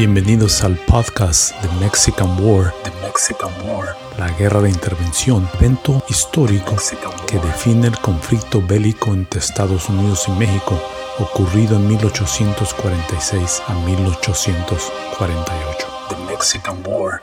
Bienvenidos al podcast The Mexican War, The Mexican War, la guerra de intervención, evento histórico que define el conflicto bélico entre Estados Unidos y México ocurrido en 1846 a 1848. The Mexican War.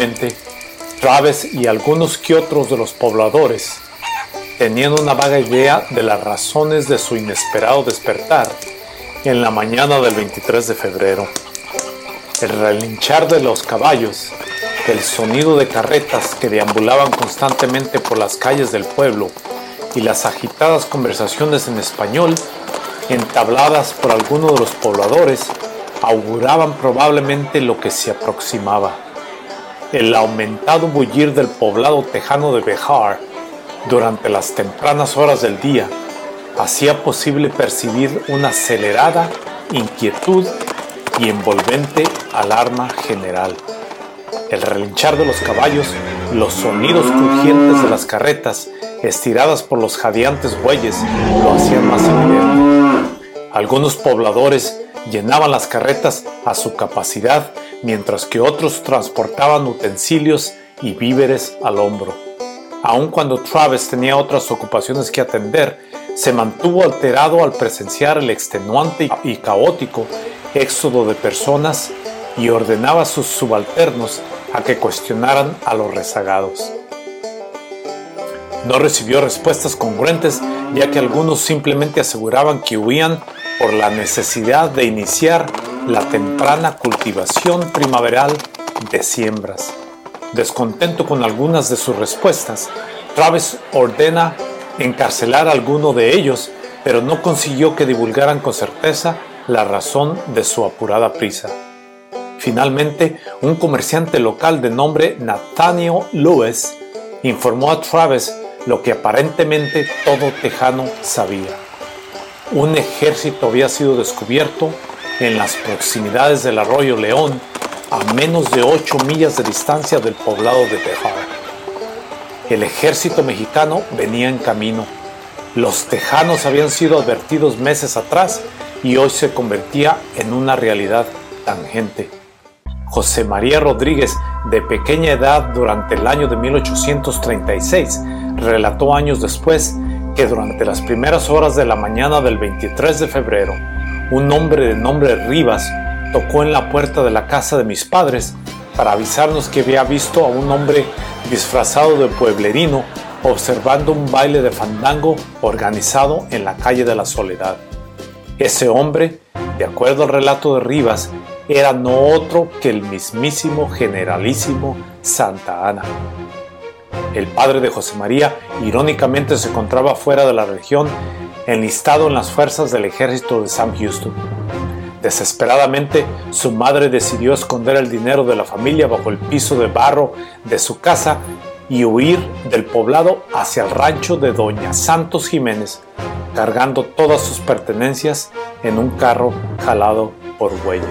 Probablemente, Traves y algunos que otros de los pobladores tenían una vaga idea de las razones de su inesperado despertar en la mañana del 23 de febrero. El relinchar de los caballos, el sonido de carretas que deambulaban constantemente por las calles del pueblo y las agitadas conversaciones en español entabladas por algunos de los pobladores auguraban probablemente lo que se aproximaba el aumentado bullir del poblado tejano de Bejar durante las tempranas horas del día hacía posible percibir una acelerada inquietud y envolvente alarma general. El relinchar de los caballos, los sonidos crujientes de las carretas estiradas por los jadeantes bueyes lo hacían más evidente. Algunos pobladores llenaban las carretas a su capacidad mientras que otros transportaban utensilios y víveres al hombro. Aun cuando Travis tenía otras ocupaciones que atender, se mantuvo alterado al presenciar el extenuante y caótico éxodo de personas y ordenaba a sus subalternos a que cuestionaran a los rezagados. No recibió respuestas congruentes ya que algunos simplemente aseguraban que huían por la necesidad de iniciar la temprana cultivación primaveral de siembras. Descontento con algunas de sus respuestas, Travis ordena encarcelar a alguno de ellos, pero no consiguió que divulgaran con certeza la razón de su apurada prisa. Finalmente, un comerciante local de nombre Nathaniel Lewis informó a Travis lo que aparentemente todo tejano sabía. Un ejército había sido descubierto en las proximidades del arroyo León, a menos de 8 millas de distancia del poblado de Tejar. El ejército mexicano venía en camino. Los tejanos habían sido advertidos meses atrás y hoy se convertía en una realidad tangente. José María Rodríguez, de pequeña edad durante el año de 1836, relató años después que durante las primeras horas de la mañana del 23 de febrero, un hombre de nombre Rivas tocó en la puerta de la casa de mis padres para avisarnos que había visto a un hombre disfrazado de pueblerino observando un baile de fandango organizado en la calle de la Soledad. Ese hombre, de acuerdo al relato de Rivas, era no otro que el mismísimo generalísimo Santa Ana. El padre de José María irónicamente se encontraba fuera de la región enlistado en las fuerzas del ejército de Sam Houston. Desesperadamente, su madre decidió esconder el dinero de la familia bajo el piso de barro de su casa y huir del poblado hacia el rancho de Doña Santos Jiménez, cargando todas sus pertenencias en un carro jalado por bueyes.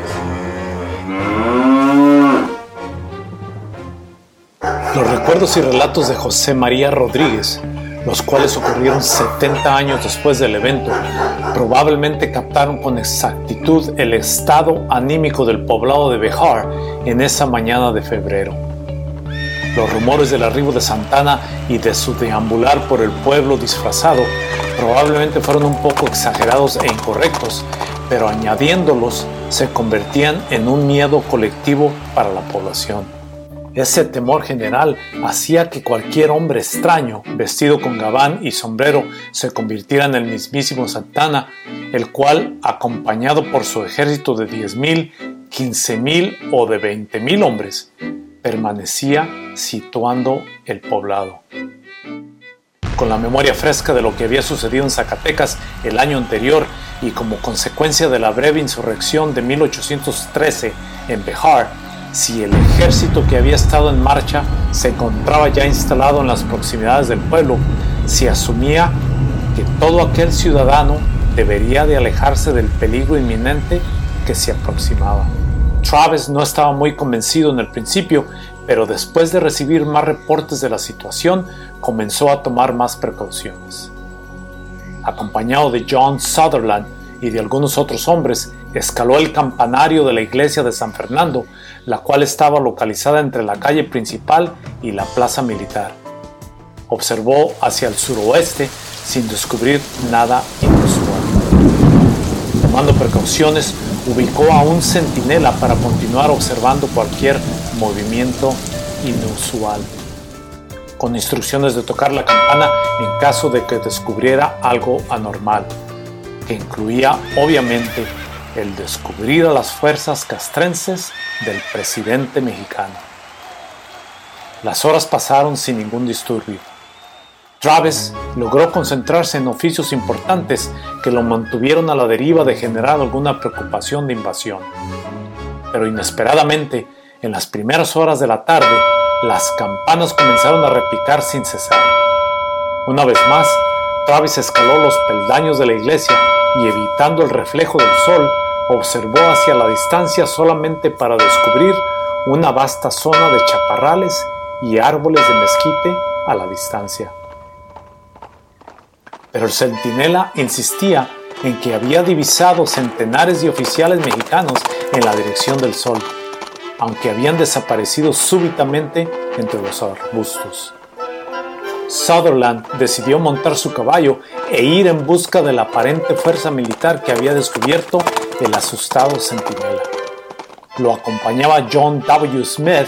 Los recuerdos y relatos de José María Rodríguez los cuales ocurrieron 70 años después del evento, probablemente captaron con exactitud el estado anímico del poblado de Bejar en esa mañana de febrero. Los rumores del arribo de Santana y de su deambular por el pueblo disfrazado probablemente fueron un poco exagerados e incorrectos, pero añadiéndolos se convertían en un miedo colectivo para la población. Ese temor general hacía que cualquier hombre extraño, vestido con gabán y sombrero, se convirtiera en el mismísimo Santana, el cual, acompañado por su ejército de 10.000, 15.000 o de 20.000 hombres, permanecía situando el poblado. Con la memoria fresca de lo que había sucedido en Zacatecas el año anterior y como consecuencia de la breve insurrección de 1813 en Bejar, si el ejército que había estado en marcha se encontraba ya instalado en las proximidades del pueblo, se asumía que todo aquel ciudadano debería de alejarse del peligro inminente que se aproximaba. Travis no estaba muy convencido en el principio, pero después de recibir más reportes de la situación, comenzó a tomar más precauciones. Acompañado de John Sutherland y de algunos otros hombres, escaló el campanario de la iglesia de San Fernando, la cual estaba localizada entre la calle principal y la plaza militar. Observó hacia el suroeste sin descubrir nada inusual. Tomando precauciones, ubicó a un centinela para continuar observando cualquier movimiento inusual, con instrucciones de tocar la campana en caso de que descubriera algo anormal, que incluía obviamente el descubrir a las fuerzas castrenses del presidente mexicano. Las horas pasaron sin ningún disturbio. Travis logró concentrarse en oficios importantes que lo mantuvieron a la deriva de generar alguna preocupación de invasión. Pero inesperadamente, en las primeras horas de la tarde, las campanas comenzaron a repicar sin cesar. Una vez más, Travis escaló los peldaños de la iglesia y evitando el reflejo del sol, observó hacia la distancia solamente para descubrir una vasta zona de chaparrales y árboles de mezquite a la distancia. Pero el centinela insistía en que había divisado centenares de oficiales mexicanos en la dirección del sol, aunque habían desaparecido súbitamente entre los arbustos. Sutherland decidió montar su caballo e ir en busca de la aparente fuerza militar que había descubierto el asustado centinela. Lo acompañaba John W. Smith,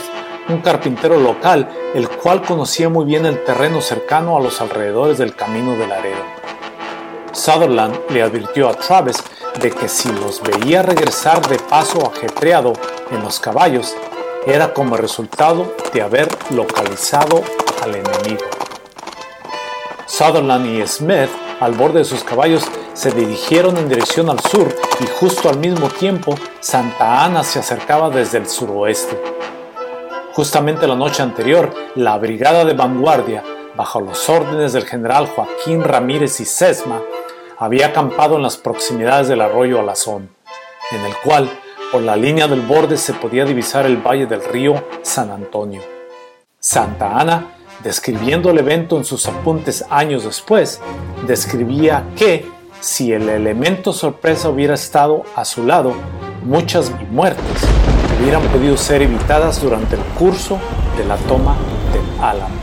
un carpintero local, el cual conocía muy bien el terreno cercano a los alrededores del camino del Laredo. Sutherland le advirtió a Travis de que si los veía regresar de paso ajetreado en los caballos, era como resultado de haber localizado al enemigo. Sutherland y Smith, al borde de sus caballos, se dirigieron en dirección al sur y justo al mismo tiempo Santa Ana se acercaba desde el suroeste. Justamente la noche anterior, la brigada de vanguardia, bajo los órdenes del general Joaquín Ramírez y Sesma, había acampado en las proximidades del arroyo Alazón, en el cual por la línea del borde se podía divisar el valle del río San Antonio. Santa Ana describiendo el evento en sus apuntes años después, describía que si el elemento sorpresa hubiera estado a su lado, muchas muertes hubieran podido ser evitadas durante el curso de la toma del Álamo.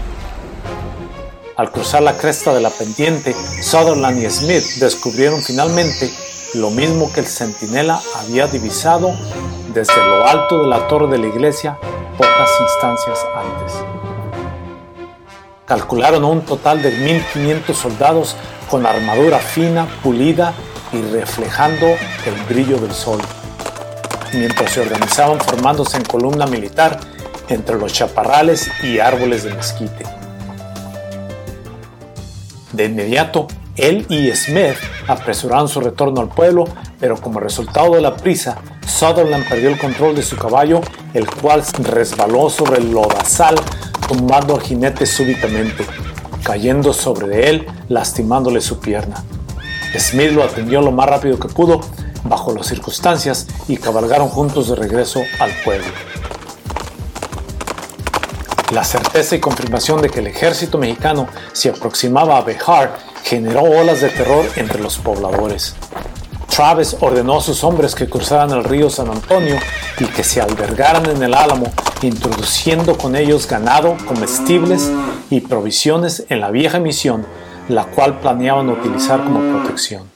Al cruzar la cresta de la pendiente, Sutherland y Smith descubrieron finalmente lo mismo que el centinela había divisado desde lo alto de la torre de la iglesia pocas instancias antes calcularon un total de 1.500 soldados con armadura fina, pulida y reflejando el brillo del sol, mientras se organizaban formándose en columna militar entre los chaparrales y árboles de mezquite. De inmediato, él y Smith apresuraron su retorno al pueblo, pero como resultado de la prisa, Sutherland perdió el control de su caballo, el cual resbaló sobre el lodazal tumbando al jinete súbitamente, cayendo sobre él, lastimándole su pierna. Smith lo atendió lo más rápido que pudo, bajo las circunstancias, y cabalgaron juntos de regreso al pueblo. La certeza y confirmación de que el ejército mexicano se aproximaba a Bejar generó olas de terror entre los pobladores. Travis ordenó a sus hombres que cruzaran el río San Antonio y que se albergaran en el Álamo, introduciendo con ellos ganado, comestibles y provisiones en la vieja misión la cual planeaban utilizar como protección.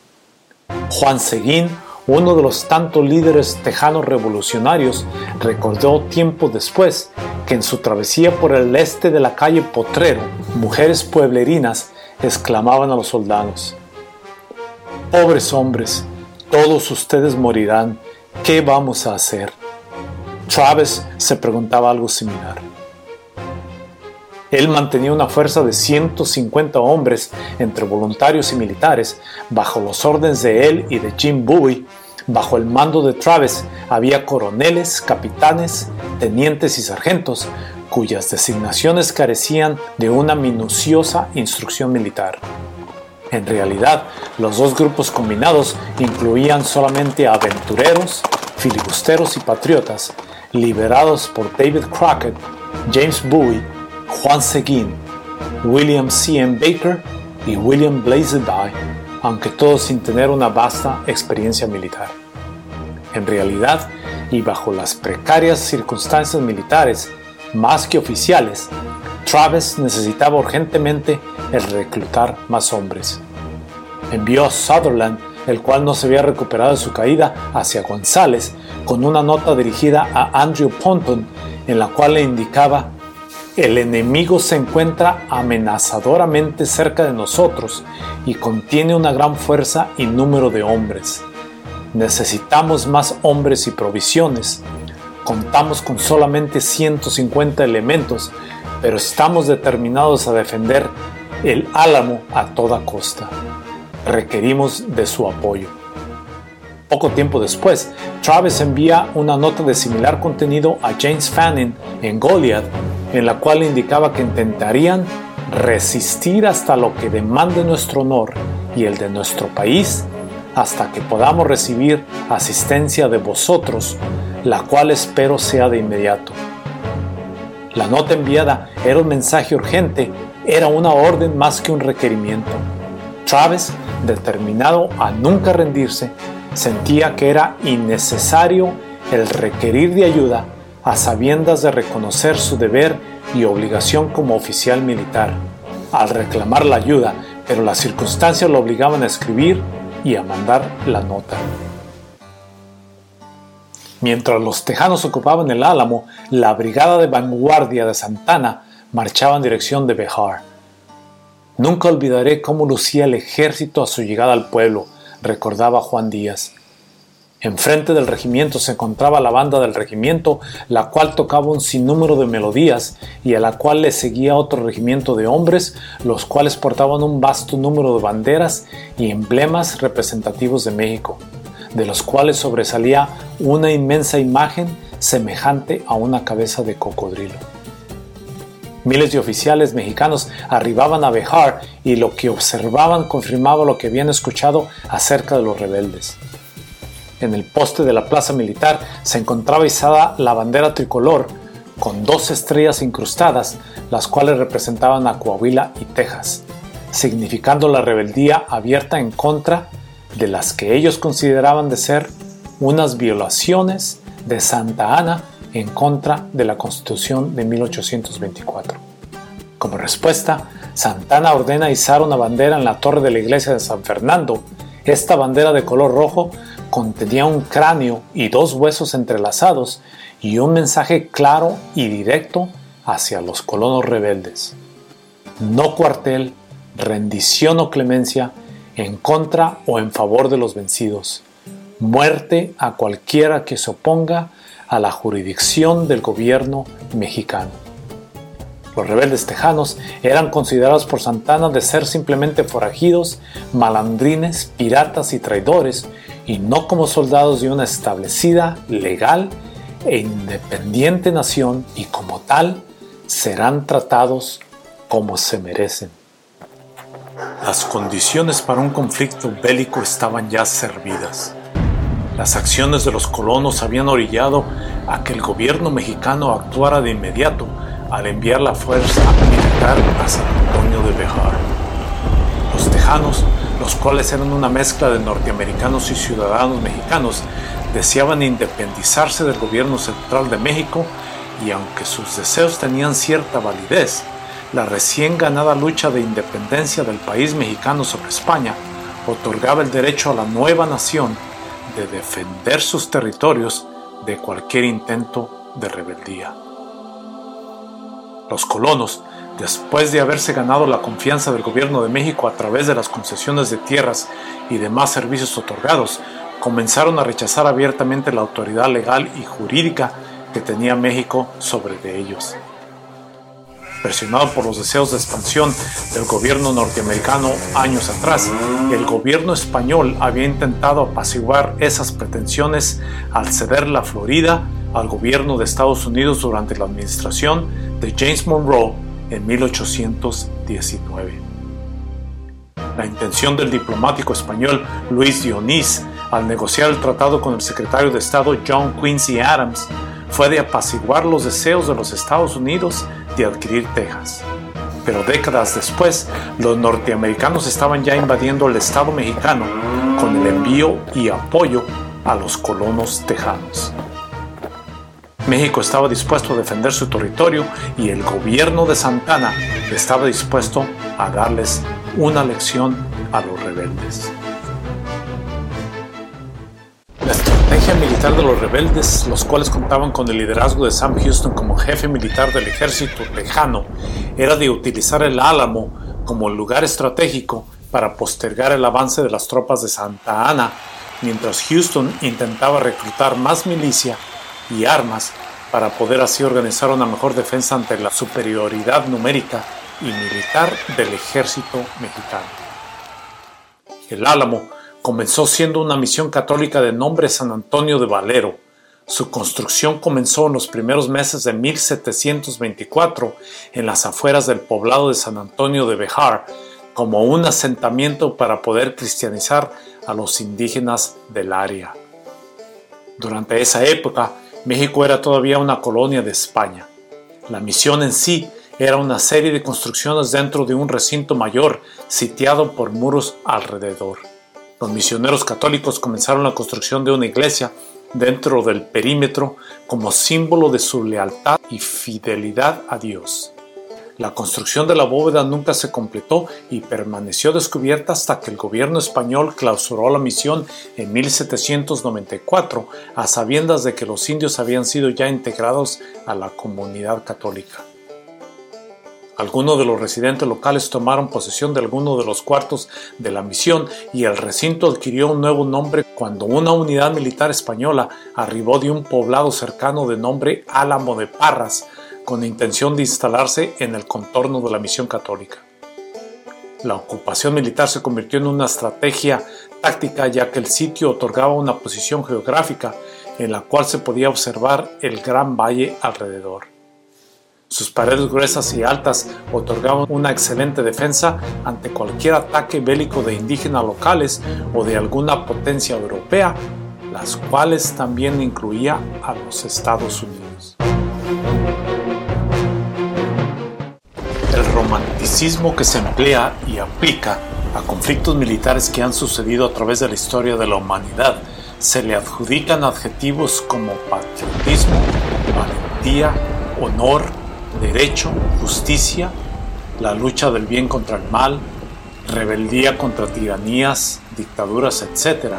Juan Seguín, uno de los tantos líderes tejanos revolucionarios, recordó tiempo después que en su travesía por el este de la calle Potrero, mujeres pueblerinas exclamaban a los soldados, Pobres hombres, todos ustedes morirán, ¿qué vamos a hacer? Travis se preguntaba algo similar. Él mantenía una fuerza de 150 hombres entre voluntarios y militares bajo los órdenes de él y de Jim Bowie. Bajo el mando de Travis había coroneles, capitanes, tenientes y sargentos cuyas designaciones carecían de una minuciosa instrucción militar. En realidad, los dos grupos combinados incluían solamente aventureros, filibusteros y patriotas, liberados por David Crockett, James Bowie Juan Seguin, William C. M. Baker y William Blaisdell, aunque todos sin tener una vasta experiencia militar. En realidad, y bajo las precarias circunstancias militares, más que oficiales, Travis necesitaba urgentemente el reclutar más hombres. Envió a Sutherland, el cual no se había recuperado de su caída, hacia González, con una nota dirigida a Andrew Ponton, en la cual le indicaba el enemigo se encuentra amenazadoramente cerca de nosotros y contiene una gran fuerza y número de hombres. Necesitamos más hombres y provisiones. Contamos con solamente 150 elementos, pero estamos determinados a defender el álamo a toda costa. Requerimos de su apoyo. Poco tiempo después, Travis envía una nota de similar contenido a James Fanning en Goliath en la cual indicaba que intentarían resistir hasta lo que demande nuestro honor y el de nuestro país, hasta que podamos recibir asistencia de vosotros, la cual espero sea de inmediato. La nota enviada era un mensaje urgente, era una orden más que un requerimiento. Travis, determinado a nunca rendirse, sentía que era innecesario el requerir de ayuda a sabiendas de reconocer su deber y obligación como oficial militar, al reclamar la ayuda, pero las circunstancias lo obligaban a escribir y a mandar la nota. Mientras los tejanos ocupaban el Álamo, la brigada de vanguardia de Santana marchaba en dirección de Bejar. Nunca olvidaré cómo lucía el ejército a su llegada al pueblo, recordaba Juan Díaz. Enfrente del regimiento se encontraba la banda del regimiento, la cual tocaba un sinnúmero de melodías y a la cual le seguía otro regimiento de hombres, los cuales portaban un vasto número de banderas y emblemas representativos de México, de los cuales sobresalía una inmensa imagen semejante a una cabeza de cocodrilo. Miles de oficiales mexicanos arribaban a Bejar y lo que observaban confirmaba lo que habían escuchado acerca de los rebeldes. En el poste de la plaza militar se encontraba izada la bandera tricolor con dos estrellas incrustadas, las cuales representaban a Coahuila y Texas, significando la rebeldía abierta en contra de las que ellos consideraban de ser unas violaciones de Santa Ana en contra de la Constitución de 1824. Como respuesta, Santana ordena izar una bandera en la torre de la iglesia de San Fernando. Esta bandera de color rojo contenía un cráneo y dos huesos entrelazados y un mensaje claro y directo hacia los colonos rebeldes. No cuartel, rendición o clemencia en contra o en favor de los vencidos. Muerte a cualquiera que se oponga a la jurisdicción del gobierno mexicano. Los rebeldes tejanos eran considerados por Santana de ser simplemente forajidos, malandrines, piratas y traidores, y no como soldados de una establecida, legal e independiente nación y como tal serán tratados como se merecen. Las condiciones para un conflicto bélico estaban ya servidas. Las acciones de los colonos habían orillado a que el gobierno mexicano actuara de inmediato al enviar la fuerza militar a San Antonio de Bejar. Los tejanos los cuales eran una mezcla de norteamericanos y ciudadanos mexicanos, deseaban independizarse del gobierno central de México y aunque sus deseos tenían cierta validez, la recién ganada lucha de independencia del país mexicano sobre España otorgaba el derecho a la nueva nación de defender sus territorios de cualquier intento de rebeldía. Los colonos, después de haberse ganado la confianza del gobierno de México a través de las concesiones de tierras y demás servicios otorgados, comenzaron a rechazar abiertamente la autoridad legal y jurídica que tenía México sobre de ellos. Presionado por los deseos de expansión del gobierno norteamericano años atrás, el gobierno español había intentado apaciguar esas pretensiones al ceder la Florida al gobierno de Estados Unidos durante la administración de James Monroe en 1819. La intención del diplomático español Luis Dionís al negociar el tratado con el secretario de Estado John Quincy Adams fue de apaciguar los deseos de los Estados Unidos de adquirir Texas. Pero décadas después, los norteamericanos estaban ya invadiendo el Estado mexicano con el envío y apoyo a los colonos tejanos. México estaba dispuesto a defender su territorio y el gobierno de Santana estaba dispuesto a darles una lección a los rebeldes. Militar de los rebeldes, los cuales contaban con el liderazgo de Sam Houston como jefe militar del ejército lejano, era de utilizar el Álamo como lugar estratégico para postergar el avance de las tropas de Santa Ana, mientras Houston intentaba reclutar más milicia y armas para poder así organizar una mejor defensa ante la superioridad numérica y militar del ejército mexicano. El Álamo comenzó siendo una misión católica de nombre San Antonio de Valero. Su construcción comenzó en los primeros meses de 1724 en las afueras del poblado de San Antonio de Bejar como un asentamiento para poder cristianizar a los indígenas del área. Durante esa época, México era todavía una colonia de España. La misión en sí era una serie de construcciones dentro de un recinto mayor sitiado por muros alrededor. Los misioneros católicos comenzaron la construcción de una iglesia dentro del perímetro como símbolo de su lealtad y fidelidad a Dios. La construcción de la bóveda nunca se completó y permaneció descubierta hasta que el gobierno español clausuró la misión en 1794 a sabiendas de que los indios habían sido ya integrados a la comunidad católica. Algunos de los residentes locales tomaron posesión de algunos de los cuartos de la misión y el recinto adquirió un nuevo nombre cuando una unidad militar española arribó de un poblado cercano de nombre Álamo de Parras con intención de instalarse en el contorno de la misión católica. La ocupación militar se convirtió en una estrategia táctica ya que el sitio otorgaba una posición geográfica en la cual se podía observar el gran valle alrededor. Sus paredes gruesas y altas otorgaban una excelente defensa ante cualquier ataque bélico de indígenas locales o de alguna potencia europea, las cuales también incluía a los Estados Unidos. El romanticismo que se emplea y aplica a conflictos militares que han sucedido a través de la historia de la humanidad se le adjudican adjetivos como patriotismo, valentía, honor, derecho, justicia, la lucha del bien contra el mal, rebeldía contra tiranías, dictaduras, etc.,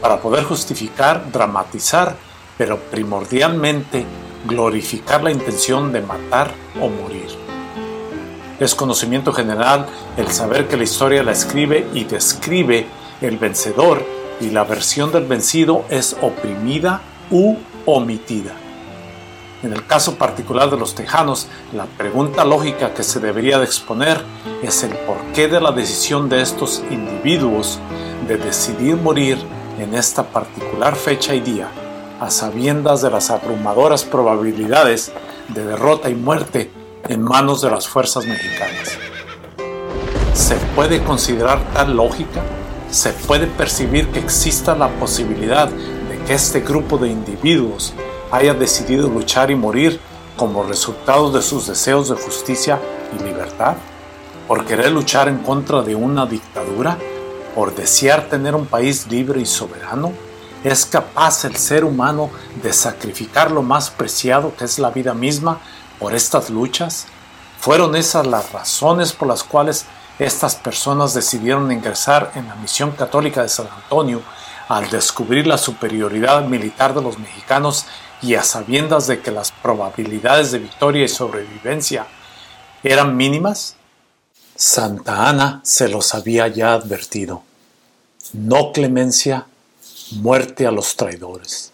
para poder justificar, dramatizar, pero primordialmente glorificar la intención de matar o morir. Es conocimiento general el saber que la historia la escribe y describe el vencedor y la versión del vencido es oprimida u omitida. En el caso particular de los tejanos, la pregunta lógica que se debería de exponer es el porqué de la decisión de estos individuos de decidir morir en esta particular fecha y día, a sabiendas de las abrumadoras probabilidades de derrota y muerte en manos de las fuerzas mexicanas. ¿Se puede considerar tal lógica? ¿Se puede percibir que exista la posibilidad de que este grupo de individuos haya decidido luchar y morir como resultado de sus deseos de justicia y libertad? ¿Por querer luchar en contra de una dictadura? ¿Por desear tener un país libre y soberano? ¿Es capaz el ser humano de sacrificar lo más preciado que es la vida misma por estas luchas? ¿Fueron esas las razones por las cuales estas personas decidieron ingresar en la misión católica de San Antonio al descubrir la superioridad militar de los mexicanos y a sabiendas de que las probabilidades de victoria y sobrevivencia eran mínimas? Santa Ana se los había ya advertido. No clemencia, muerte a los traidores.